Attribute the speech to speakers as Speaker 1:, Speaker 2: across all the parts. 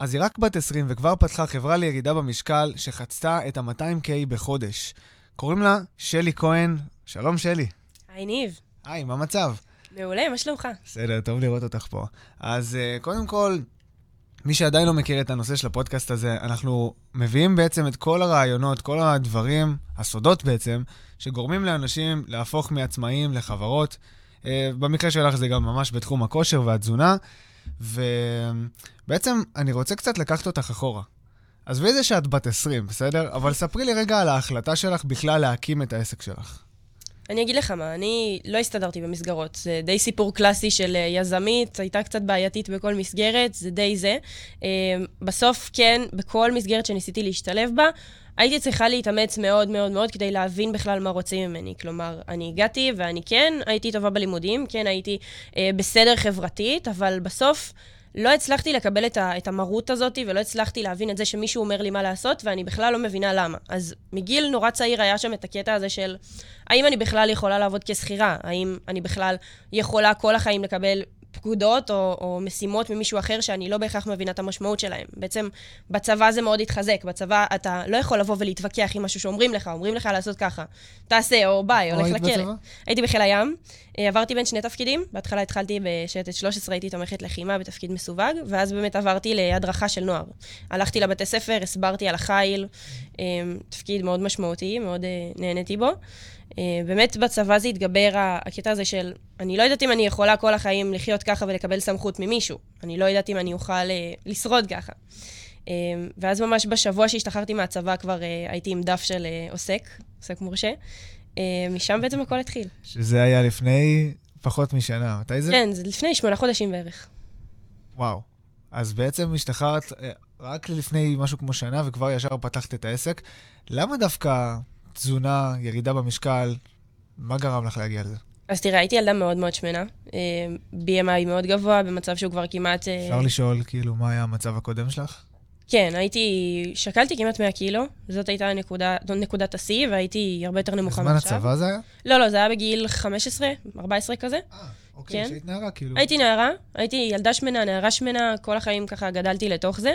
Speaker 1: אז היא רק בת 20 וכבר פתחה חברה לירידה במשקל שחצתה את ה-200K בחודש. קוראים לה שלי כהן. שלום, שלי.
Speaker 2: היי, ניב.
Speaker 1: היי, מה המצב?
Speaker 2: מעולה, מה שלומך?
Speaker 1: בסדר, טוב לראות אותך פה. אז uh, קודם כל, מי שעדיין לא מכיר את הנושא של הפודקאסט הזה, אנחנו מביאים בעצם את כל הרעיונות, כל הדברים, הסודות בעצם, שגורמים לאנשים להפוך מעצמאים לחברות. Uh, במקרה שלך זה גם ממש בתחום הכושר והתזונה. ובעצם אני רוצה קצת לקחת אותך אחורה. עזבי זה שאת בת 20, בסדר? אבל ספרי לי רגע על ההחלטה שלך בכלל להקים את העסק שלך.
Speaker 2: אני אגיד לך מה, אני לא הסתדרתי במסגרות. זה די סיפור קלאסי של אה, יזמית, הייתה קצת בעייתית בכל מסגרת, זה די זה. אה, בסוף, כן, בכל מסגרת שניסיתי להשתלב בה, הייתי צריכה להתאמץ מאוד מאוד מאוד כדי להבין בכלל מה רוצים ממני. כלומר, אני הגעתי ואני כן הייתי טובה בלימודים, כן הייתי אה, בסדר חברתית, אבל בסוף... לא הצלחתי לקבל את, ה, את המרות הזאת, ולא הצלחתי להבין את זה שמישהו אומר לי מה לעשות, ואני בכלל לא מבינה למה. אז מגיל נורא צעיר היה שם את הקטע הזה של, האם אני בכלל יכולה לעבוד כשכירה? האם אני בכלל יכולה כל החיים לקבל פקודות או, או משימות ממישהו אחר שאני לא בהכרח מבינה את המשמעות שלהם. בעצם בצבא זה מאוד התחזק. בצבא אתה לא יכול לבוא ולהתווכח עם משהו שאומרים לך, אומרים לך לעשות ככה. תעשה, או ביי, הולך לכלא. הייתי בחיל הים. אה, עברתי בין שני תפקידים. בהתחלה התחלתי בשייטת 13, הייתי תומכת לחימה בתפקיד מסווג, ואז באמת עברתי להדרכה של נוער. הלכתי לבתי ספר, הסברתי על החיל, אה, תפקיד מאוד משמעותי, מאוד אה, נהניתי בו. אה, באמת בצבא זה התגבר הקטע הזה של, אני לא יודעת אם אני יכולה כל החיים לחיות ככה ולקבל סמכות ממישהו. אני לא יודעת אם אני אוכל אה, לשרוד ככה. אה, ואז ממש בשבוע שהשתחררתי מהצבא כבר הייתי עם דף של עוסק, עוסק מורשה. משם בעצם הכל התחיל.
Speaker 1: שזה היה לפני פחות משנה. מתי זה?
Speaker 2: כן, זה לפני שמונה חודשים בערך.
Speaker 1: וואו. אז בעצם השתחררת רק לפני משהו כמו שנה וכבר ישר פתחת את העסק. למה דווקא תזונה, ירידה במשקל, מה גרם לך להגיע לזה?
Speaker 2: אז תראה, הייתי ילדה מאוד מאוד שמנה, אה, BMI מאוד גבוה, במצב שהוא כבר כמעט...
Speaker 1: אה, אפשר לשאול, כאילו, מה היה המצב הקודם שלך?
Speaker 2: כן, הייתי, שקלתי כמעט 100 קילו, זאת הייתה נקודה, נקודת השיא, והייתי הרבה יותר נמוכה
Speaker 1: מעכשיו. בזמן הצבא זה היה?
Speaker 2: לא, לא, זה היה בגיל 15, 14 כזה.
Speaker 1: אה. אוקיי, כן. שהיית נערה, כאילו.
Speaker 2: הייתי נערה, הייתי ילדה שמנה, נערה שמנה, כל החיים ככה גדלתי לתוך זה.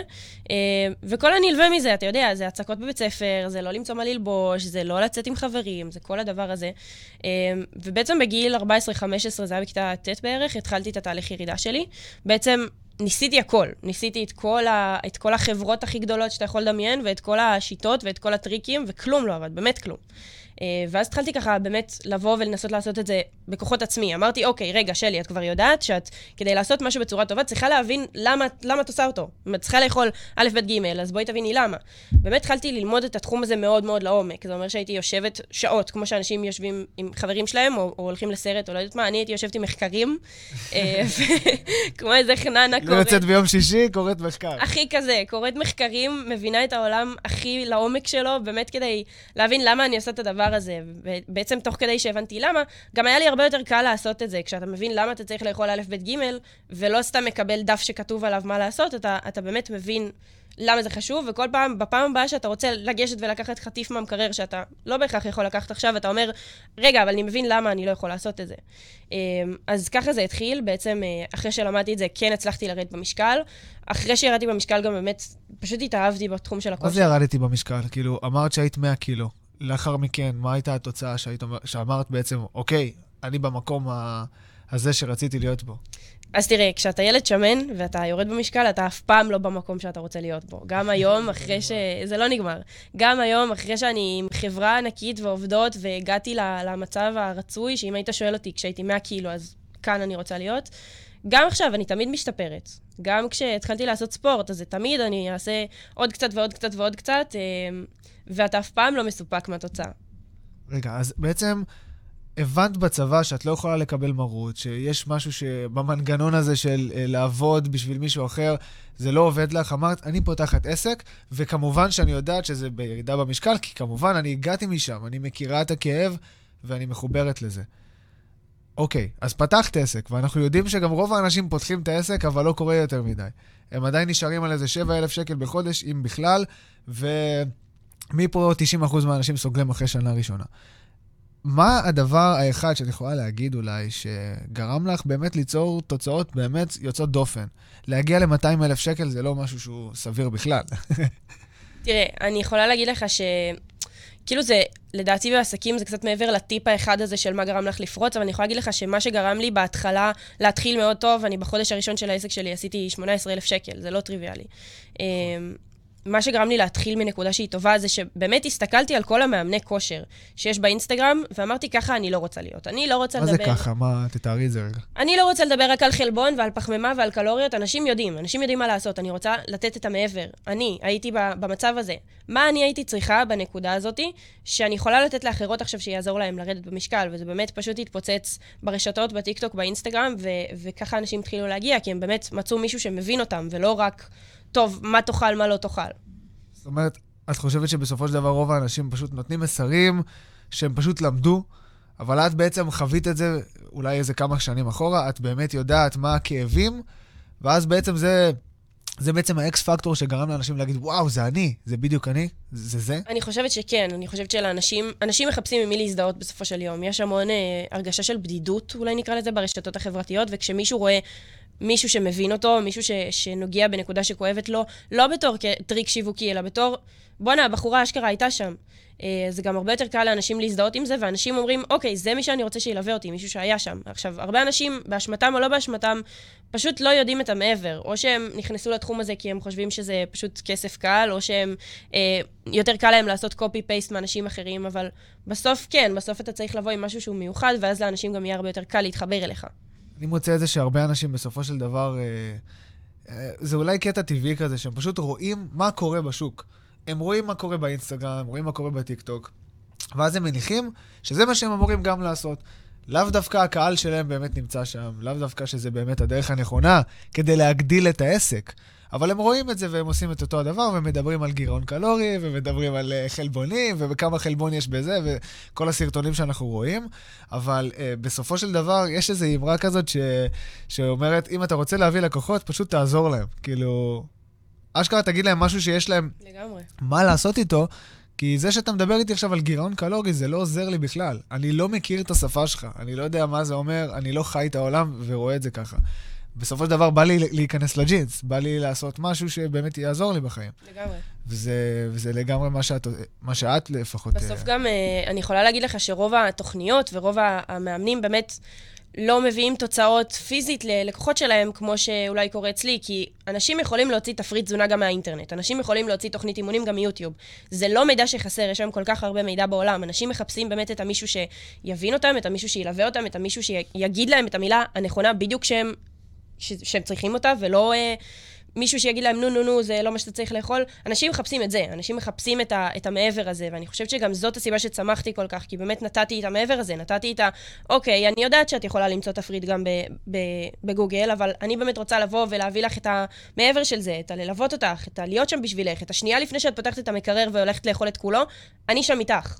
Speaker 2: אה, וכל הנלווה מזה, אתה יודע, זה הצקות בבית ספר, זה לא למצוא מה ללבוש, זה לא לצאת עם חברים, זה כל הדבר הזה. אה, ובעצם בגיל 14-15, זה היה בכיתה ט' בערך, התחלתי את התהליך ירידה שלי. בעצם ניסיתי הכל. ניסיתי את כל, ה, את כל החברות הכי גדולות שאתה יכול לדמיין, ואת כל השיטות ואת כל הטריקים, וכלום לא עבד, באמת כלום. אה, ואז התחלתי ככה באמת לבוא ולנסות לעשות את זה בכוחות עצמי. אמרתי, אוקיי, רגע, שלי, את כבר יודעת שאת, כדי לעשות משהו בצורה טובה, צריכה להבין למה, למה את עושה אותו. את צריכה לאכול א', ב', ג', אז בואי תביני למה. באמת התחלתי ללמוד את התחום הזה מאוד מאוד לעומק. זה אומר שהייתי יושבת שעות, כמו שאנשים יושבים עם חברים שלהם, או, או הולכים לסרט, או לא יודעת מה, אני הייתי יושבת עם מחקרים, אה, כמו איזה חננה
Speaker 1: קוראת... יוצאת ביום שישי, קוראת מחקר.
Speaker 2: הכי כזה, קוראת מחקרים, מבינה את העולם הכי לעומק שלו, באמת כדי להבין למה אני עושה את הדבר הדבר הזה. ובעצם תוך כדי שהבנתי למה, גם היה לי הרבה יותר קל לעשות את זה. כשאתה מבין למה אתה צריך לאכול א', ב', ג', ולא סתם מקבל דף שכתוב עליו מה לעשות, אתה, אתה באמת מבין למה זה חשוב, וכל פעם, בפעם הבאה שאתה רוצה לגשת ולקחת חטיף מהמקרר שאתה לא בהכרח יכול לקחת עכשיו, אתה אומר, רגע, אבל אני מבין למה אני לא יכול לעשות את זה. אמ, אז ככה זה התחיל, בעצם אה, אחרי שלמדתי את זה, כן הצלחתי לרדת במשקל. אחרי שירדתי במשקל גם באמת, פשוט התאהבתי בתחום של הכושר.
Speaker 1: מה זה ירדתי במשקל? כאילו, אמרת שהיית 100 קילו. לאחר מכן, מה הייתה התוצאה שהיית, שאמרת בעצם, אוקיי, אני במקום ה... הזה שרציתי להיות בו?
Speaker 2: אז תראה, כשאתה ילד שמן ואתה יורד במשקל, אתה אף פעם לא במקום שאתה רוצה להיות בו. גם היום, אחרי ש... זה לא נגמר. גם היום, אחרי שאני עם חברה ענקית ועובדות, והגעתי למצב הרצוי, שאם היית שואל אותי כשהייתי 100 קילו, אז כאן אני רוצה להיות, גם עכשיו, אני תמיד משתפרת. גם כשהתחלתי לעשות ספורט, אז זה תמיד אני אעשה עוד קצת ועוד קצת ועוד קצת. אה, ואתה אף פעם לא מסופק מהתוצאה.
Speaker 1: רגע, אז בעצם הבנת בצבא שאת לא יכולה לקבל מרות, שיש משהו שבמנגנון הזה של uh, לעבוד בשביל מישהו אחר, זה לא עובד לך. אמרת, אני פותחת עסק, וכמובן שאני יודעת שזה בירידה במשקל, כי כמובן אני הגעתי משם, אני מכירה את הכאב ואני מחוברת לזה. אוקיי, אז פתחת עסק, ואנחנו יודעים שגם רוב האנשים פותחים את העסק, אבל לא קורה יותר מדי. הם עדיין נשארים על איזה 7,000 שקל בחודש, אם בכלל, ו... מפה 90% מהאנשים סוגרים אחרי שנה ראשונה. מה הדבר האחד שאת יכולה להגיד אולי, שגרם לך באמת ליצור תוצאות באמת יוצאות דופן? להגיע ל-200 אלף שקל זה לא משהו שהוא סביר בכלל.
Speaker 2: תראה, אני יכולה להגיד לך ש... כאילו זה, לדעתי בעסקים זה קצת מעבר לטיפ האחד הזה של מה גרם לך לפרוץ, אבל אני יכולה להגיד לך שמה שגרם לי בהתחלה להתחיל מאוד טוב, אני בחודש הראשון של העסק שלי עשיתי 18,000 שקל, זה לא טריוויאלי. מה שגרם לי להתחיל מנקודה שהיא טובה, זה שבאמת הסתכלתי על כל המאמני כושר שיש באינסטגרם, ואמרתי, ככה אני לא רוצה להיות. אני לא רוצה
Speaker 1: מה
Speaker 2: לדבר...
Speaker 1: מה זה ככה? מה, תתארי את זה רגע.
Speaker 2: אני לא רוצה לדבר רק על חלבון ועל פחמימה ועל קלוריות, אנשים יודעים, אנשים יודעים מה לעשות, אני רוצה לתת את המעבר. אני הייתי במצב הזה. מה אני הייתי צריכה בנקודה הזאתי, שאני יכולה לתת לאחרות עכשיו שיעזור להם לרדת במשקל, וזה באמת פשוט התפוצץ ברשתות, בטיקטוק, באינסטגרם, ו- וככה אנשים התחילו להגיע, כי הם באמת מצאו מישהו שמבין אותם, ולא רק... טוב, מה תאכל, מה לא תאכל.
Speaker 1: זאת אומרת, את חושבת שבסופו של דבר רוב האנשים פשוט נותנים מסרים שהם פשוט למדו, אבל את בעצם חווית את זה אולי איזה כמה שנים אחורה, את באמת יודעת מה הכאבים, ואז בעצם זה... זה בעצם האקס פקטור שגרם לאנשים להגיד, וואו, זה אני, זה בדיוק אני, זה זה?
Speaker 2: אני חושבת שכן, אני חושבת שלאנשים, אנשים מחפשים עם מי להזדהות בסופו של יום. יש המון אה, הרגשה של בדידות, אולי נקרא לזה, ברשתות החברתיות, וכשמישהו רואה מישהו שמבין אותו, מישהו ש, שנוגע בנקודה שכואבת לו, לא בתור טריק שיווקי, אלא בתור, בואנה, הבחורה אשכרה הייתה שם. אה, זה גם הרבה יותר קל לאנשים להזדהות עם זה, ואנשים אומרים, אוקיי, זה מי שאני רוצה שילווה אותי, מישהו שהיה שם. עכשיו, הרבה אנשים, באשמתם או לא באשמתם, פשוט לא יודעים את המעבר. או שהם נכנסו לתחום הזה כי הם חושבים שזה פשוט כסף קל, או שהם, אה, יותר קל להם לעשות copy-paste מאנשים אחרים, אבל בסוף כן, בסוף אתה צריך לבוא עם משהו שהוא מיוחד, ואז לאנשים גם יהיה הרבה יותר קל להתחבר אליך.
Speaker 1: אני מוצא את זה שהרבה אנשים בסופו של דבר, אה, אה, זה אולי קטע טבעי כזה, שהם פשוט רואים מה קורה בשוק. הם רואים מה קורה באינסטגרם, הם רואים מה קורה בטיקטוק, ואז הם מניחים שזה מה שהם אמורים גם לעשות. לאו דווקא הקהל שלהם באמת נמצא שם, לאו דווקא שזה באמת הדרך הנכונה כדי להגדיל את העסק. אבל הם רואים את זה והם עושים את אותו הדבר, ומדברים על גירעון קלורי, ומדברים על uh, חלבונים, וכמה חלבון יש בזה, וכל הסרטונים שאנחנו רואים. אבל uh, בסופו של דבר, יש איזו אמרה כזאת ש... שאומרת, אם אתה רוצה להביא לקוחות, פשוט תעזור להם. כאילו, אשכרה תגיד להם משהו שיש להם...
Speaker 2: לגמרי.
Speaker 1: מה לעשות איתו, כי זה שאתה מדבר איתי עכשיו על גירעון קלורי, זה לא עוזר לי בכלל. אני לא מכיר את השפה שלך, אני לא יודע מה זה אומר, אני לא חי את העולם ורואה את זה ככה. בסופו של דבר בא לי להיכנס לג'ינס, בא לי לעשות משהו שבאמת יעזור לי בחיים.
Speaker 2: לגמרי.
Speaker 1: וזה, וזה לגמרי מה שאת, מה שאת לפחות...
Speaker 2: בסוף uh... גם uh, אני יכולה להגיד לך שרוב התוכניות ורוב המאמנים באמת לא מביאים תוצאות פיזית ללקוחות שלהם, כמו שאולי קורה אצלי, כי אנשים יכולים להוציא תפריט תזונה גם מהאינטרנט, אנשים יכולים להוציא תוכנית אימונים גם מיוטיוב. זה לא מידע שחסר, יש היום כל כך הרבה מידע בעולם. אנשים מחפשים באמת את המישהו שיבין אותם, את המישהו שילווה אותם, את המישהו שיגיד להם את המילה הנכונה בדיוק כשהם ש- שהם צריכים אותה, ולא אה, מישהו שיגיד להם, נו, נו, נו, זה לא מה שאתה צריך לאכול. אנשים מחפשים את זה, אנשים מחפשים את, ה- את המעבר הזה, ואני חושבת שגם זאת הסיבה שצמחתי כל כך, כי באמת נתתי את המעבר הזה, נתתי את ה... אוקיי, אני יודעת שאת יכולה למצוא תפריט גם ב- ב- בגוגל, אבל אני באמת רוצה לבוא ולהביא לך את המעבר של זה, את הללוות אותך, את הלהיות שם בשבילך, את השנייה לפני שאת פותחת את המקרר והולכת לאכול את כולו, אני שם איתך.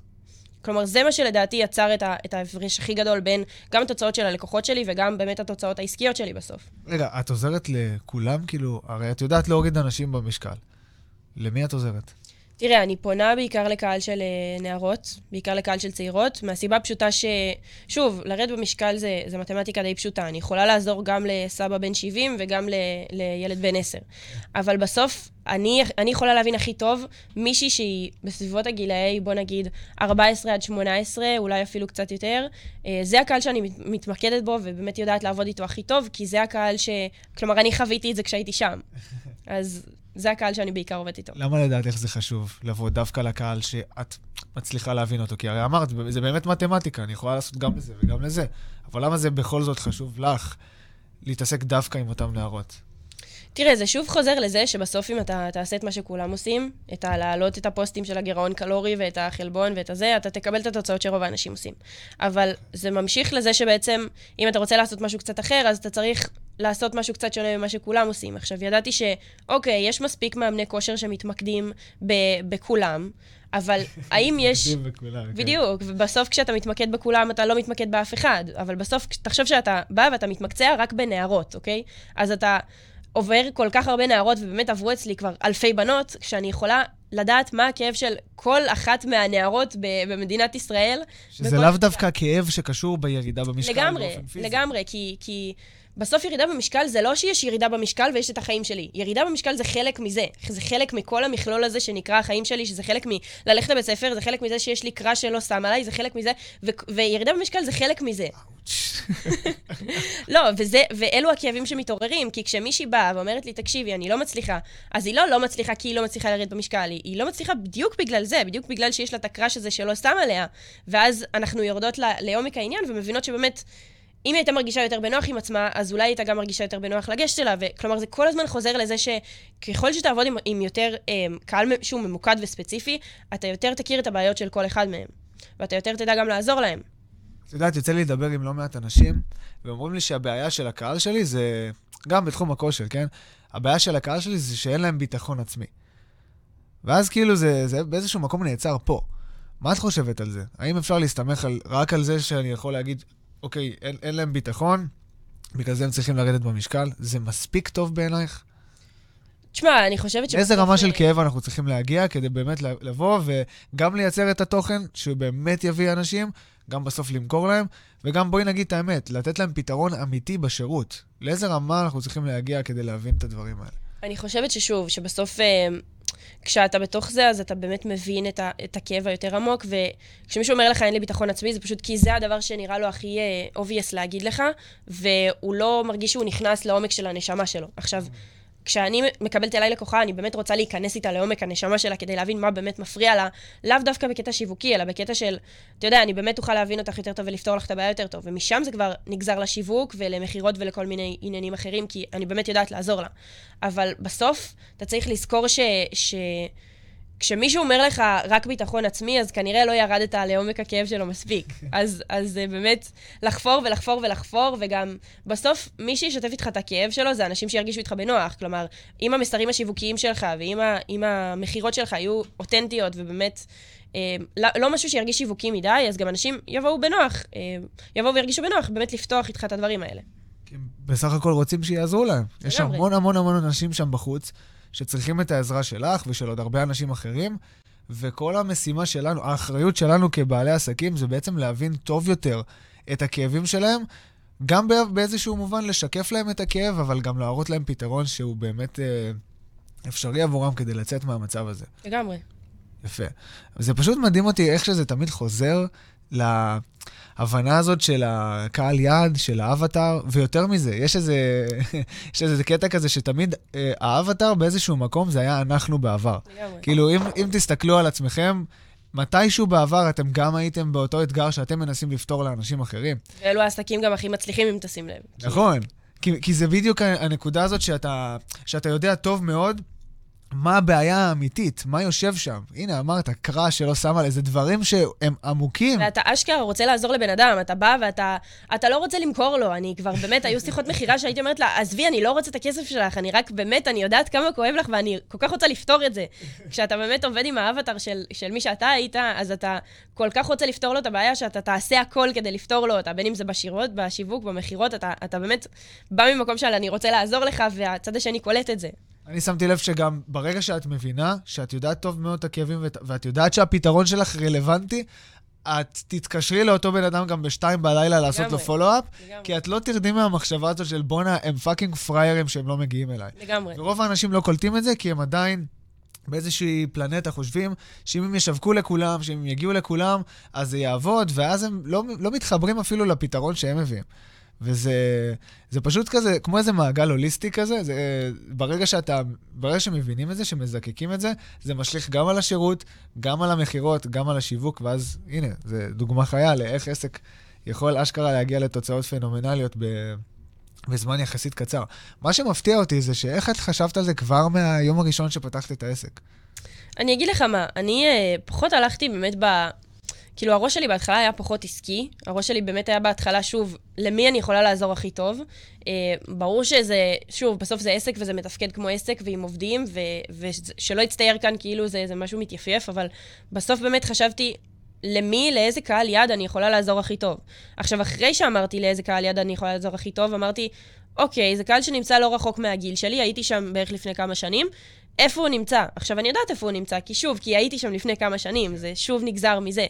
Speaker 2: כלומר, זה מה שלדעתי יצר את, ה- את ההפרש הכי גדול בין גם התוצאות של הלקוחות שלי וגם באמת התוצאות העסקיות שלי בסוף.
Speaker 1: רגע, את עוזרת לכולם? כאילו, הרי את יודעת להוריד אנשים במשקל. למי את עוזרת?
Speaker 2: תראה, אני פונה בעיקר לקהל של אה, נערות, בעיקר לקהל של צעירות, מהסיבה פשוטה ש... שוב, לרדת במשקל זה, זה מתמטיקה די פשוטה. אני יכולה לעזור גם לסבא בן 70 וגם ל, לילד בן 10. אבל בסוף, אני, אני יכולה להבין הכי טוב מישהי שהיא בסביבות הגילאי, בוא נגיד, 14 עד 18, אולי אפילו קצת יותר. אה, זה הקהל שאני מתמקדת בו ובאמת יודעת לעבוד איתו הכי טוב, כי זה הקהל ש... כלומר, אני חוויתי את זה כשהייתי שם. אז זה הקהל שאני בעיקר עובדת איתו.
Speaker 1: למה לדעתך זה חשוב לבוא דווקא לקהל שאת מצליחה להבין אותו? כי הרי אמרת, זה באמת מתמטיקה, אני יכולה לעשות גם לזה וגם לזה. אבל למה זה בכל זאת חשוב לך להתעסק דווקא עם אותם נערות?
Speaker 2: תראה, זה שוב חוזר לזה שבסוף אם אתה תעשה את מה שכולם עושים, את הלהעלות את הפוסטים של הגירעון קלורי ואת החלבון ואת הזה, אתה תקבל את התוצאות שרוב האנשים עושים. אבל זה ממשיך לזה שבעצם, אם אתה רוצה לעשות משהו קצת אחר, אז אתה צריך לעשות משהו קצת שונה ממה שכולם עושים. עכשיו, ידעתי שאוקיי, יש מספיק מאמני כושר שמתמקדים ב- בכולם, אבל האם יש...
Speaker 1: בכולם, כן.
Speaker 2: בדיוק, ובסוף כשאתה מתמקד בכולם, אתה לא מתמקד באף אחד. אבל בסוף, תחשוב שאתה בא ואתה מתמקצע רק בנערות, אוקיי? אז אתה... עובר כל כך הרבה נערות, ובאמת עברו אצלי כבר אלפי בנות, שאני יכולה לדעת מה הכאב של כל אחת מהנערות במדינת ישראל.
Speaker 1: שזה לאו דווקא כאב שקשור בירידה במשקל
Speaker 2: לגמרי,
Speaker 1: באופן פיזי.
Speaker 2: לגמרי, כי, כי בסוף ירידה במשקל זה לא שיש ירידה במשקל ויש את החיים שלי. ירידה במשקל זה חלק מזה. זה חלק מכל המכלול הזה שנקרא החיים שלי, שזה חלק מללכת לבית ספר, זה חלק מזה שיש לי קראש שלא שם עליי, זה חלק מזה, ו- וירידה במשקל זה חלק מזה. לא, וזה, ואלו הכאבים שמתעוררים, כי כשמישהי באה ואומרת לי, תקשיבי, אני לא מצליחה, אז היא לא לא מצליחה כי היא לא מצליחה לרדת במשקל, היא, היא לא מצליחה בדיוק בגלל זה, בדיוק בגלל שיש לה את הקראש הזה שלא שם עליה, ואז אנחנו יורדות לעומק העניין ומבינות שבאמת... אם היא הייתה מרגישה יותר בנוח עם עצמה, אז אולי היא הייתה גם מרגישה יותר בנוח לגשת אליו. כלומר, זה כל הזמן חוזר לזה שככל שתעבוד עם, עם יותר אה, קהל שהוא ממוקד וספציפי, אתה יותר תכיר את הבעיות של כל אחד מהם. ואתה יותר תדע גם לעזור להם.
Speaker 1: את יודעת, יוצא לי לדבר עם לא מעט אנשים, ואומרים לי שהבעיה של הקהל שלי זה, גם בתחום הכושר, כן? הבעיה של הקהל שלי זה שאין להם ביטחון עצמי. ואז כאילו זה, זה באיזשהו מקום נעצר פה. מה את חושבת על זה? האם אפשר להסתמך על, רק על זה שאני יכול להגיד, אוקיי, אין, אין להם ביטחון, בגלל זה הם צריכים לרדת במשקל? זה מספיק טוב בעינייך?
Speaker 2: תשמע, אני חושבת
Speaker 1: ש... איזה רמה של כאב אנחנו צריכים להגיע כדי באמת לבוא וגם לייצר את התוכן שהוא באמת יביא אנשים, גם בסוף למכור להם, וגם בואי נגיד את האמת, לתת להם פתרון אמיתי בשירות. לאיזה רמה אנחנו צריכים להגיע כדי להבין את הדברים האלה?
Speaker 2: אני חושבת ששוב, שבסוף אה, כשאתה בתוך זה, אז אתה באמת מבין את, ה, את הכאב היותר עמוק, וכשמישהו אומר לך אין לי ביטחון עצמי, זה פשוט כי זה הדבר שנראה לו הכי uh, obvious להגיד לך, והוא לא מרגיש שהוא נכנס לעומק של הנשמה שלו. עכשיו, כשאני מקבלת אליי לקוחה, אני באמת רוצה להיכנס איתה לעומק הנשמה שלה כדי להבין מה באמת מפריע לה, לאו דווקא בקטע שיווקי, אלא בקטע של, אתה יודע, אני באמת אוכל להבין אותך יותר טוב ולפתור לך את הבעיה יותר טוב. ומשם זה כבר נגזר לשיווק ולמכירות ולכל מיני עניינים אחרים, כי אני באמת יודעת לעזור לה. אבל בסוף, אתה צריך לזכור ש... ש... כשמישהו אומר לך רק ביטחון עצמי, אז כנראה לא ירדת לעומק הכאב שלו מספיק. אז, אז באמת לחפור ולחפור ולחפור, וגם בסוף מי שישתף איתך את הכאב שלו זה אנשים שירגישו איתך בנוח. כלומר, אם המסרים השיווקיים שלך ואם המכירות שלך יהיו אותנטיות ובאמת... אה, לא, לא משהו שירגיש שיווקי מדי, אז גם אנשים יבואו בנוח, אה, יבואו וירגישו בנוח, באמת לפתוח איתך את הדברים האלה.
Speaker 1: בסך הכל רוצים שיעזרו להם. יש המון המון המון אנשים שם בחוץ שצריכים את העזרה שלך ושל עוד הרבה אנשים אחרים, וכל המשימה שלנו, האחריות שלנו כבעלי עסקים, זה בעצם להבין טוב יותר את הכאבים שלהם, גם באיזשהו מובן לשקף להם את הכאב, אבל גם להראות להם פתרון שהוא באמת אה, אפשרי עבורם כדי לצאת מהמצב הזה.
Speaker 2: לגמרי.
Speaker 1: יפה. זה פשוט מדהים אותי איך שזה תמיד חוזר להבנה הזאת של הקהל יעד, של האבטאר, ויותר מזה, יש איזה, יש איזה קטע כזה שתמיד אה, האבטאר באיזשהו מקום זה היה אנחנו בעבר. כאילו, אם, אם תסתכלו על עצמכם, מתישהו בעבר אתם גם הייתם באותו אתגר שאתם מנסים לפתור לאנשים אחרים.
Speaker 2: ואלו העסקים גם הכי מצליחים, אם תשים לב.
Speaker 1: נכון. כי, כי זה בדיוק הנקודה הזאת שאתה, שאתה יודע טוב מאוד מה הבעיה האמיתית, מה יושב שם. הנה, אמרת, קרא שלא שם על איזה דברים שהם עמוקים.
Speaker 2: ואתה אשכרה רוצה לעזור לבן אדם, אתה בא ואתה אתה לא רוצה למכור לו. אני כבר, באמת, היו שיחות מכירה שהייתי אומרת לה, עזבי, אני לא רוצה את הכסף שלך, אני רק, באמת, אני יודעת כמה כואב לך ואני כל כך רוצה לפתור את זה. כשאתה באמת עובד עם האבטר של, של מי שאתה היית, אז אתה כל כך רוצה לפתור לו את הבעיה, שאתה תעשה הכל כדי לפתור לו אותה, בין אם זה בשירות, בשיווק, במכירות, אתה, אתה באמת בא ממקום של אני רוצה לעזור לך, והצד השני קולט את זה.
Speaker 1: אני שמתי לב שגם ברגע שאת מבינה, שאת יודעת טוב מאוד את הכאבים ואת, ואת יודעת שהפתרון שלך רלוונטי, את תתקשרי לאותו בן אדם גם בשתיים בלילה לעשות לו follow-up, כי את לא תרדי מהמחשבה הזאת של בואנה, הם fucking פריירים שהם לא מגיעים אליי.
Speaker 2: לגמרי.
Speaker 1: ורוב האנשים לא קולטים את זה, כי הם עדיין באיזושהי פלנטה חושבים שאם הם ישווקו לכולם, שאם הם יגיעו לכולם, אז זה יעבוד, ואז הם לא, לא מתחברים אפילו לפתרון שהם מביאים. וזה זה פשוט כזה, כמו איזה מעגל הוליסטי כזה, זה, ברגע שאתה, ברגע שמבינים את זה, שמזקקים את זה, זה משליך גם על השירות, גם על המכירות, גם על השיווק, ואז הנה, זו דוגמה חיה לאיך עסק יכול אשכרה להגיע לתוצאות פנומנליות ב... בזמן יחסית קצר. מה שמפתיע אותי זה שאיך את חשבת על זה כבר מהיום הראשון שפתחת את העסק?
Speaker 2: אני אגיד לך מה, אני uh, פחות הלכתי באמת ב... כאילו, הראש שלי בהתחלה היה פחות עסקי. הראש שלי באמת היה בהתחלה, שוב, למי אני יכולה לעזור הכי טוב. Uh, ברור שזה, שוב, בסוף זה עסק וזה מתפקד כמו עסק ועם עובדים, ושלא יצטייר כאן כאילו זה, זה משהו מתייפייף, אבל בסוף באמת חשבתי, למי, לאיזה קהל יד אני יכולה לעזור הכי טוב. עכשיו, אחרי שאמרתי לאיזה קהל יד אני יכולה לעזור הכי טוב, אמרתי, אוקיי, זה קהל שנמצא לא רחוק מהגיל שלי, הייתי שם בערך לפני כמה שנים. איפה הוא נמצא? עכשיו, אני יודעת איפה הוא נמצא, כי שוב, כי הייתי שם לפני כמה שנים, זה שוב נגזר מזה.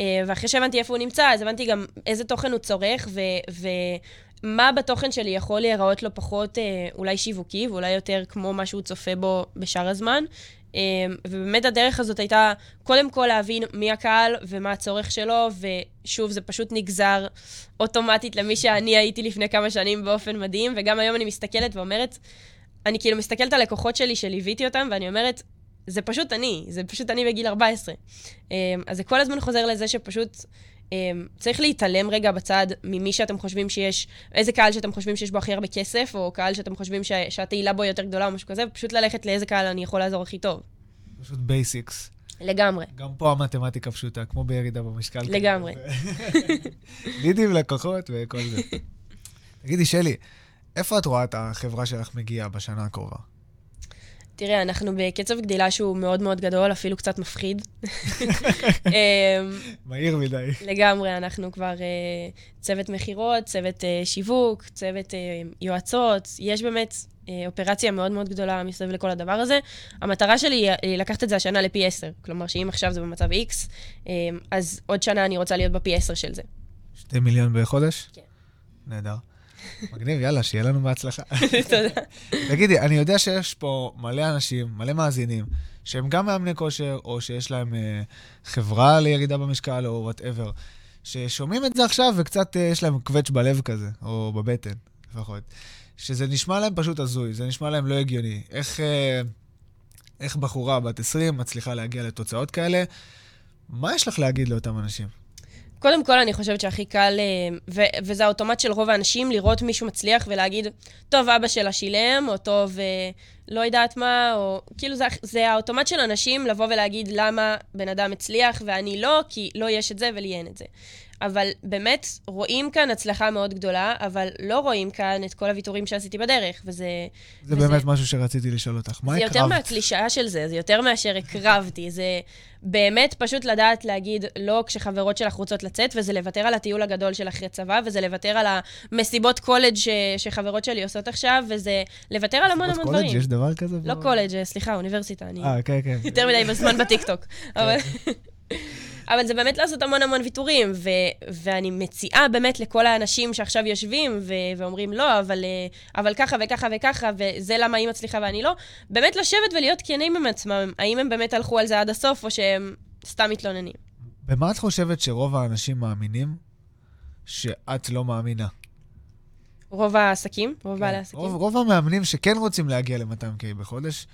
Speaker 2: אה, ואחרי שהבנתי איפה הוא נמצא, אז הבנתי גם איזה תוכן הוא צורך, ו... מה בתוכן שלי יכול להיראות לו פחות אה, אולי שיווקי, ואולי יותר כמו מה שהוא צופה בו בשאר הזמן. אה, ובאמת הדרך הזאת הייתה קודם כל להבין מי הקהל ומה הצורך שלו, ושוב, זה פשוט נגזר אוטומטית למי שאני הייתי לפני כמה שנים באופן מדהים, וגם היום אני מסתכלת ואומרת, אני כאילו מסתכלת על לקוחות שלי שליוויתי אותם, ואני אומרת, זה פשוט אני, זה פשוט אני בגיל 14. אה, אז זה כל הזמן חוזר לזה שפשוט אה, צריך להתעלם רגע בצד ממי שאתם חושבים שיש, איזה קהל שאתם חושבים שיש בו הכי הרבה כסף, או קהל שאתם חושבים שהתהילה בו יותר גדולה או משהו כזה, ופשוט ללכת לאיזה קהל אני יכול לעזור הכי טוב.
Speaker 1: פשוט basics.
Speaker 2: לגמרי.
Speaker 1: גם פה המתמטיקה פשוטה, כמו בירידה במשקל.
Speaker 2: לגמרי.
Speaker 1: לידים לקוחות וכל זה. תגידי, שלי, איפה את רואה את החברה שלך מגיעה בשנה הקרובה?
Speaker 2: תראה, אנחנו בקצב גדילה שהוא מאוד מאוד גדול, אפילו קצת מפחיד. אמ,
Speaker 1: מהיר מדי.
Speaker 2: לגמרי, אנחנו כבר אה, צוות מכירות, צוות אה, שיווק, צוות אה, יועצות. יש באמת אופרציה מאוד מאוד גדולה מסביב לכל הדבר הזה. המטרה שלי היא לקחת את זה השנה לפי 10. כלומר, שאם עכשיו זה במצב X, אמ, אז עוד שנה אני רוצה להיות בפי 10 של זה.
Speaker 1: שתי מיליון בחודש?
Speaker 2: כן.
Speaker 1: נהדר. מגניב, יאללה, שיהיה לנו בהצלחה.
Speaker 2: תודה.
Speaker 1: תגידי, אני יודע שיש פה מלא אנשים, מלא מאזינים, שהם גם מאמני כושר, או שיש להם אה, חברה לירידה במשקל, או whatever, ששומעים את זה עכשיו וקצת אה, יש להם קווץ' בלב כזה, או בבטן, לפחות. שזה נשמע להם פשוט הזוי, זה נשמע להם לא הגיוני. איך, אה, איך בחורה בת 20 מצליחה להגיע לתוצאות כאלה? מה יש לך להגיד לאותם אנשים?
Speaker 2: קודם כל, אני חושבת שהכי קל, אה, ו- וזה האוטומט של רוב האנשים, לראות מישהו מצליח ולהגיד, טוב, אבא שלה שילם, או טוב, אה, לא יודעת מה, או... כאילו, זה, זה האוטומט של אנשים לבוא ולהגיד למה בן אדם הצליח ואני לא, כי לא יש את זה ולי אין את זה. אבל באמת, רואים כאן הצלחה מאוד גדולה, אבל לא רואים כאן את כל הוויתורים שעשיתי בדרך, וזה...
Speaker 1: זה וזה, באמת משהו שרציתי לשאול אותך. מה הקרבת?
Speaker 2: זה יותר מהקלישאה של זה, זה יותר מאשר הקרבתי. זה באמת פשוט לדעת להגיד לא כשחברות שלך רוצות לצאת, וזה לוותר על הטיול הגדול של אחרי צבא, וזה לוותר על המסיבות קולג' ש... שחברות שלי עושות עכשיו, וזה לוותר על המון המון דברים.
Speaker 1: יש דבר כזה?
Speaker 2: לא קולג', סליחה, אוניברסיטה.
Speaker 1: אה, כן, כן.
Speaker 2: יותר מדי בזמן בטיקטוק. כן. אבל... אבל זה באמת לעשות המון המון ויתורים, ו- ואני מציעה באמת לכל האנשים שעכשיו יושבים ו- ואומרים, לא, אבל, אה, אבל ככה וככה וככה, וזה למה היא מצליחה ואני לא, באמת לשבת ולהיות כנים עם עצמם, האם הם באמת הלכו על זה עד הסוף, או שהם סתם מתלוננים.
Speaker 1: במה את חושבת שרוב האנשים מאמינים שאת לא מאמינה?
Speaker 2: רוב העסקים? רוב כן. בעלי העסקים?
Speaker 1: רוב, רוב המאמנים שכן רוצים להגיע ל-200K בחודש,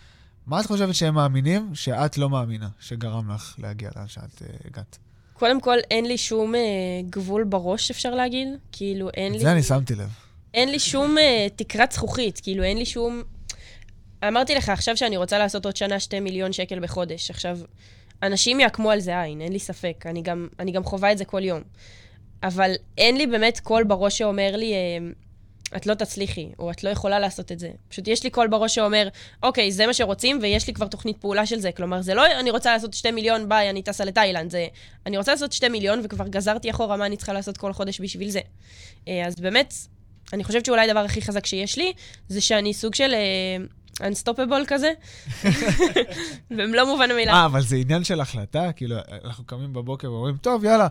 Speaker 1: מה את חושבת שהם מאמינים שאת לא מאמינה, שגרם לך להגיע לאן שאת uh, הגעת?
Speaker 2: קודם כל, אין לי שום uh, גבול בראש, אפשר להגיד. כאילו, אין לי...
Speaker 1: את זה אני שמתי לב.
Speaker 2: אין לי שום uh, תקרת זכוכית, כאילו, אין לי שום... אמרתי לך עכשיו שאני רוצה לעשות עוד שנה שתי מיליון שקל בחודש. עכשיו, אנשים יעקמו על זה עין, אין לי ספק. אני גם, אני גם חווה את זה כל יום. אבל אין לי באמת קול בראש שאומר לי... Uh, את לא תצליחי, או את לא יכולה לעשות את זה. פשוט יש לי קול בראש שאומר, אוקיי, זה מה שרוצים, ויש לי כבר תוכנית פעולה של זה. כלומר, זה לא אני רוצה לעשות שתי מיליון, ביי, אני טסה לתאילנד. זה, אני רוצה לעשות שתי מיליון, וכבר גזרתי אחורה מה אני צריכה לעשות כל חודש בשביל זה. אה, אז באמת, אני חושבת שאולי הדבר הכי חזק שיש לי, זה שאני סוג של... uh, Unstoppable כזה, במלוא מובן המילה.
Speaker 1: אה, אבל זה עניין של החלטה? כאילו, אנחנו קמים בבוקר ואומרים, טוב, יאללה,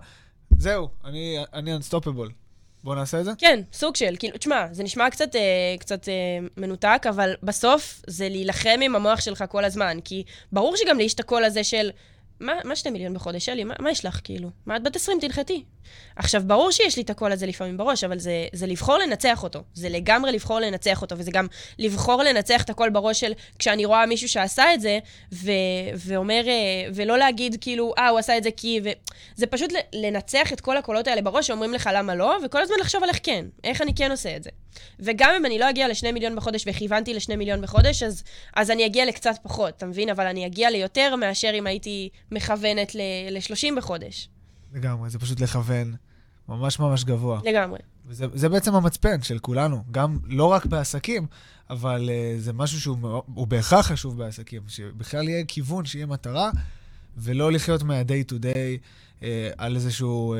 Speaker 1: זהו, אני, אני Unstoppable. בוא נעשה את זה?
Speaker 2: כן, סוג של. כאילו, תשמע, זה נשמע קצת, אה, קצת אה, מנותק, אבל בסוף זה להילחם עם המוח שלך כל הזמן. כי ברור שגם לי יש את הקול הזה של, מה, מה שתי מיליון בחודש, שלי? מה, מה יש לך, כאילו? מה את בת 20, תלחתי. עכשיו, ברור שיש לי את הקול הזה לפעמים בראש, אבל זה, זה לבחור לנצח אותו. זה לגמרי לבחור לנצח אותו, וזה גם לבחור לנצח את הקול בראש של כשאני רואה מישהו שעשה את זה, ו, ואומר, אה, ולא להגיד כאילו, אה, הוא עשה את זה כי... ו... זה פשוט לנצח את כל הקולות האלה בראש שאומרים לך למה לא, וכל הזמן לחשוב על איך כן, איך אני כן עושה את זה. וגם אם אני לא אגיע לשני מיליון בחודש וכיוונתי לשני מיליון בחודש, אז, אז אני אגיע לקצת פחות, אתה מבין? אבל אני אגיע ליותר מאשר אם הייתי מכוונת ל-30 בחודש.
Speaker 1: לגמרי, זה פשוט לכוון ממש ממש גבוה.
Speaker 2: לגמרי.
Speaker 1: וזה בעצם המצפן של כולנו, גם לא רק בעסקים, אבל uh, זה משהו שהוא בהכרח חשוב בעסקים, שבכלל יהיה כיוון, שיהיה מטרה, ולא לחיות מה-day to day אה, על איזשהו אה,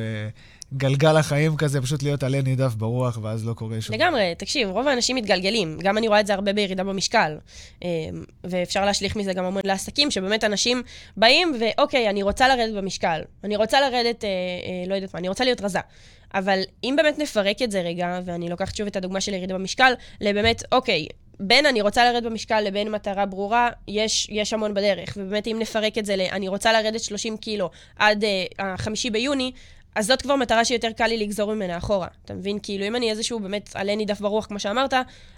Speaker 1: גלגל החיים כזה, פשוט להיות עלה נידף ברוח, ואז לא קורה שום.
Speaker 2: לגמרי, תקשיב, רוב האנשים מתגלגלים. גם אני רואה את זה הרבה בירידה במשקל. אה, ואפשר להשליך מזה גם המון לעסקים, שבאמת אנשים באים, ואוקיי, אני רוצה לרדת במשקל. אני רוצה לרדת, אה, אה, לא יודעת מה, אני רוצה להיות רזה. אבל אם באמת נפרק את זה רגע, ואני לוקחת שוב את הדוגמה של ירידה במשקל, לבאמת, אוקיי, בין אני רוצה לרדת במשקל לבין מטרה ברורה, יש, יש המון בדרך. ובאמת, אם נפרק את זה ל... אני רוצה לרדת 30 קילו עד uh, ביוני, אז זאת כבר מטרה שיותר קל לי לגזור ממנה אחורה. אתה מבין? כאילו, אם אני איזשהו באמת עלה נידף ברוח, כמו שאמרת,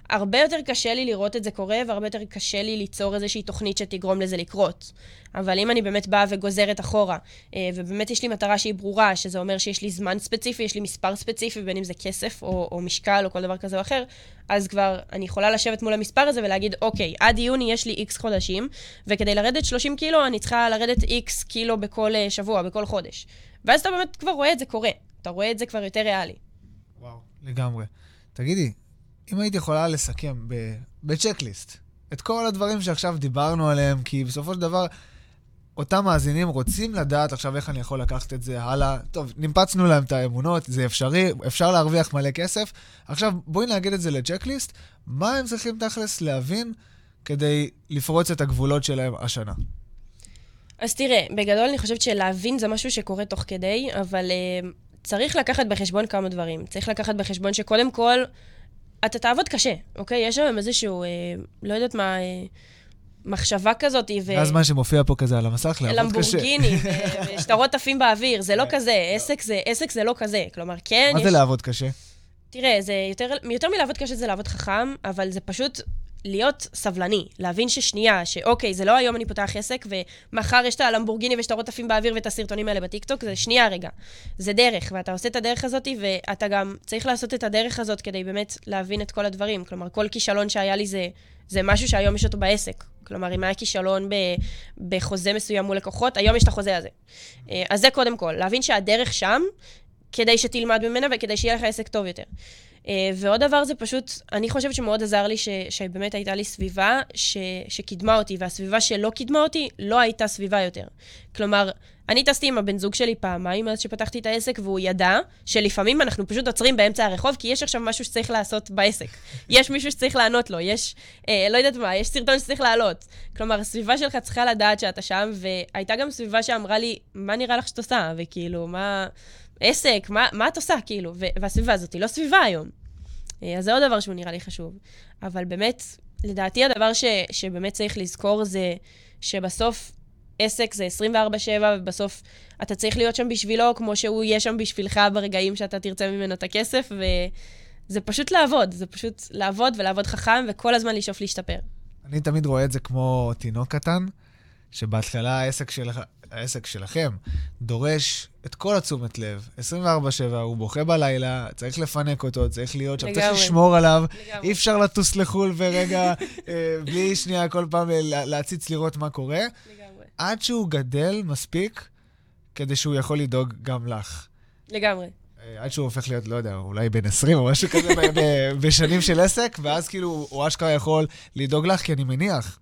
Speaker 2: הרבה יותר קשה לי לראות את זה קורה, והרבה יותר קשה לי ליצור איזושהי תוכנית שתגרום לזה לקרות. אבל אם אני באמת באה וגוזרת אחורה, אה, ובאמת יש לי מטרה שהיא ברורה, שזה אומר שיש לי זמן ספציפי, יש לי מספר ספציפי, בין אם זה כסף או, או משקל או כל דבר כזה או אחר, אז כבר אני יכולה לשבת מול המספר הזה ולהגיד, אוקיי, עד יוני יש לי איקס חודשים, וכדי לרדת 30 קילו, אני צריכה לרדת איקס קילו בכל אה, שבוע, בכל חודש. ואז אתה באמת כבר רואה את זה קורה. אתה רואה את זה כבר יותר ריאלי.
Speaker 1: וואו, לגמרי. תגידי, אם היית יכולה לסכם בצ'קליסט את כל הדברים שעכשיו דיברנו עליהם, כי בסופו של דבר, אותם מאזינים רוצים לדעת עכשיו איך אני יכול לקחת את זה הלאה. טוב, ניפצנו להם את האמונות, זה אפשרי, אפשר להרוויח מלא כסף. עכשיו, בואי נגיד את זה לצ'קליסט, מה הם צריכים תכלס להבין כדי לפרוץ את הגבולות שלהם השנה?
Speaker 2: אז תראה, בגדול אני חושבת שלהבין זה משהו שקורה תוך כדי, אבל uh, צריך לקחת בחשבון כמה דברים. צריך לקחת בחשבון שקודם כל, אתה תעבוד קשה, אוקיי? יש שם איזשהו, uh, לא יודעת מה... Uh, מחשבה כזאת, ו...
Speaker 1: ואז מה שמופיע פה כזה על המסך, לעבוד קשה.
Speaker 2: למבורגיני, ושטרות עפים באוויר, זה לא כזה, עסק זה, עסק זה לא כזה. כלומר, כן,
Speaker 1: מה יש... מה זה לעבוד קשה?
Speaker 2: תראה, זה יותר, יותר מלעבוד קשה זה לעבוד חכם, אבל זה פשוט להיות סבלני, להבין ששנייה, שאוקיי, זה לא היום אני פותח עסק, ומחר יש את הלמבורגיני ויש את הרוטפים באוויר ואת הסרטונים האלה בטיקטוק, זה שנייה רגע. זה דרך, ואתה עושה את הדרך הזאת, ואתה גם צריך לעשות את הדרך הזאת כדי באמת להבין את כל הדברים. כלומר, כל כישלון שהיה לי זה, זה משהו שהיום יש אותו בעסק. כלומר, אם היה כישלון ב, בחוזה מסוים מול לקוחות, היום יש את החוזה הזה. אה, אז זה קודם כל, להבין שהדרך שם, כדי שתלמד ממנה וכדי שיהיה לך עסק טוב יותר. Uh, ועוד דבר זה פשוט, אני חושבת שמאוד עזר לי ש, שבאמת הייתה לי סביבה ש, שקידמה אותי, והסביבה שלא קידמה אותי, לא הייתה סביבה יותר. כלומר, אני טסתי עם הבן זוג שלי פעמיים מאז שפתחתי את העסק, והוא ידע שלפעמים אנחנו פשוט עוצרים באמצע הרחוב, כי יש עכשיו משהו שצריך לעשות בעסק. יש מישהו שצריך לענות לו, יש, אה, לא יודעת מה, יש סרטון שצריך לעלות. כלומר, הסביבה שלך צריכה לדעת שאתה שם, והייתה גם סביבה שאמרה לי, מה נראה לך שאת עושה? וכאילו, מה... עסק, מה, מה את עושה, כאילו? והסביבה הזאת היא לא סביבה היום. אה, אז זה עוד דבר שהוא נראה לי חשוב. אבל באמת, לדעתי הדבר ש, שבאמת צריך לזכור זה שבסוף עסק זה 24-7, ובסוף אתה צריך להיות שם בשבילו, כמו שהוא יהיה שם בשבילך ברגעים שאתה תרצה ממנו את הכסף, וזה פשוט לעבוד, זה פשוט לעבוד ולעבוד חכם, וכל הזמן לשאוף להשתפר.
Speaker 1: אני תמיד רואה את זה כמו תינוק קטן, שבהתחלה העסק, של, העסק שלכם דורש את כל התשומת לב, 24-7, הוא בוכה בלילה, צריך לפנק אותו, צריך להיות שם, צריך לשמור עליו. לגמרי. אי אפשר לטוס לחו"ל ורגע, אה, בלי שנייה כל פעם אה, להציץ לראות מה קורה. לגמרי. עד שהוא גדל מספיק כדי שהוא יכול לדאוג גם לך.
Speaker 2: לגמרי.
Speaker 1: אה, עד שהוא הופך להיות, לא יודע, אולי בן 20 או משהו כזה בשנים של עסק, ואז כאילו הוא אשכרה יכול לדאוג לך, כי אני מניח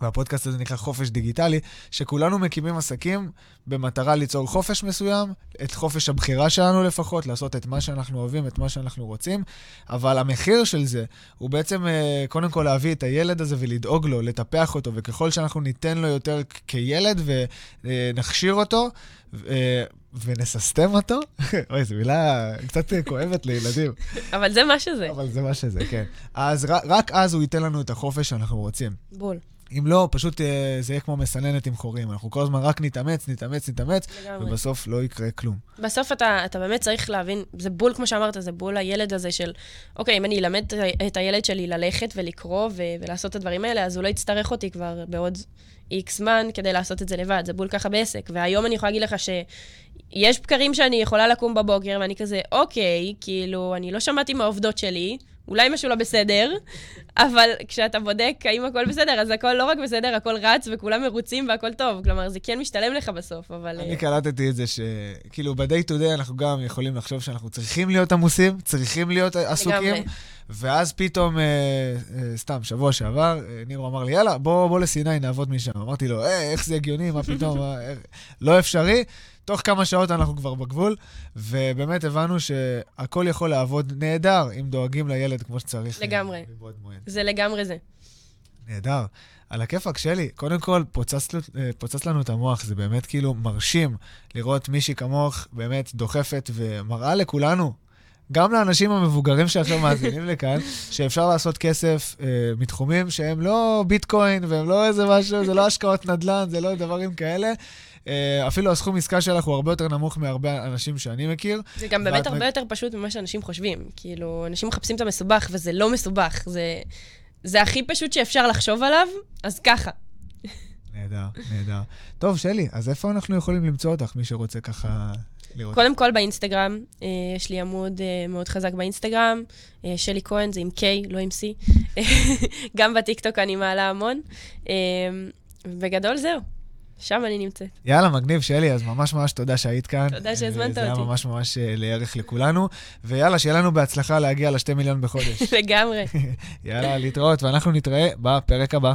Speaker 1: והפודקאסט הזה נקרא חופש דיגיטלי, שכולנו מקימים עסקים במטרה ליצור חופש מסוים, את חופש הבחירה שלנו לפחות, לעשות את מה שאנחנו אוהבים, את מה שאנחנו רוצים, אבל המחיר של זה הוא בעצם אה, קודם כל להביא את הילד הזה ולדאוג לו, לטפח אותו, וככל שאנחנו ניתן לו יותר כילד ונכשיר אותו, אה, ונססטם אותו, אוי, זו מילה קצת כואבת לילדים.
Speaker 2: אבל זה מה שזה.
Speaker 1: אבל זה מה שזה, כן. אז רק אז הוא ייתן לנו את החופש שאנחנו רוצים.
Speaker 2: בול.
Speaker 1: אם לא, פשוט אה, זה יהיה כמו מסננת עם חורים. אנחנו כל הזמן רק נתאמץ, נתאמץ, נתאמץ, לגמרי. ובסוף לא יקרה כלום.
Speaker 2: בסוף אתה, אתה באמת צריך להבין, זה בול, כמו שאמרת, זה בול הילד הזה של, אוקיי, אם אני אלמד את הילד שלי ללכת ולקרוא ו- ולעשות את הדברים האלה, אז הוא לא יצטרך אותי כבר בעוד איקס זמן כדי לעשות את זה לבד. זה בול ככה בעסק. והיום אני יכולה להגיד לך שיש בקרים שאני יכולה לקום בבוקר, ואני כזה, אוקיי, כאילו, אני לא שמעתי מהעובדות שלי, אולי משהו לא בסדר, אבל כשאתה בודק האם הכל בסדר, אז הכל לא רק בסדר, הכל רץ וכולם מרוצים והכל טוב. כלומר, זה כן משתלם לך בסוף, אבל...
Speaker 1: אני קלטתי את זה שכאילו ב-day to day אנחנו גם יכולים לחשוב שאנחנו צריכים להיות עמוסים, צריכים להיות עסוקים. לגמרי. ואז פתאום, אה, אה, סתם, שבוע שעבר, אה, נירו אמר לי, יאללה, בוא, בוא לסיני, נעבוד משם. אמרתי לו, אה, איך זה הגיוני, מה פתאום, מה, אה, לא אפשרי. תוך כמה שעות אנחנו כבר בגבול, ובאמת הבנו שהכל יכול לעבוד נהדר אם דואגים לילד כמו שצריך.
Speaker 2: אה, לגמרי. זה לגמרי זה.
Speaker 1: נהדר. על הכיפאק, שלי, קודם כל, פוצץ, אה, פוצץ לנו את המוח, זה באמת כאילו מרשים לראות מישהי כמוך באמת דוחפת ומראה לכולנו, גם לאנשים המבוגרים שעכשיו מאזינים לכאן, שאפשר לעשות כסף אה, מתחומים שהם לא ביטקוין והם לא איזה משהו, זה לא השקעות נדל"ן, זה לא דברים כאלה. אה, אפילו הסכום עסקה שלך הוא הרבה יותר נמוך מהרבה אנשים שאני מכיר.
Speaker 2: זה גם באמת הרבה יותר פשוט ממה שאנשים חושבים. כאילו, אנשים מחפשים את המסובך, וזה לא מסובך. זה, זה הכי פשוט שאפשר לחשוב עליו, אז ככה.
Speaker 1: נהדר, נהדר. טוב, שלי, אז איפה אנחנו יכולים למצוא אותך, מי שרוצה ככה
Speaker 2: לראות? קודם כל באינסטגרם, אה, יש לי עמוד אה, מאוד חזק באינסטגרם, אה, שלי כהן, זה עם K, לא עם C. גם בטיקטוק אני מעלה המון. בגדול זהו. שם אני נמצאת.
Speaker 1: יאללה, מגניב, שלי, אז ממש ממש תודה שהיית כאן.
Speaker 2: תודה שהזמנת אותי.
Speaker 1: זה היה ממש ממש אה, לערך לכולנו. ויאללה, שיהיה לנו בהצלחה להגיע לשתי מיליון בחודש.
Speaker 2: לגמרי.
Speaker 1: יאללה, להתראות, ואנחנו נתראה בפרק הבא.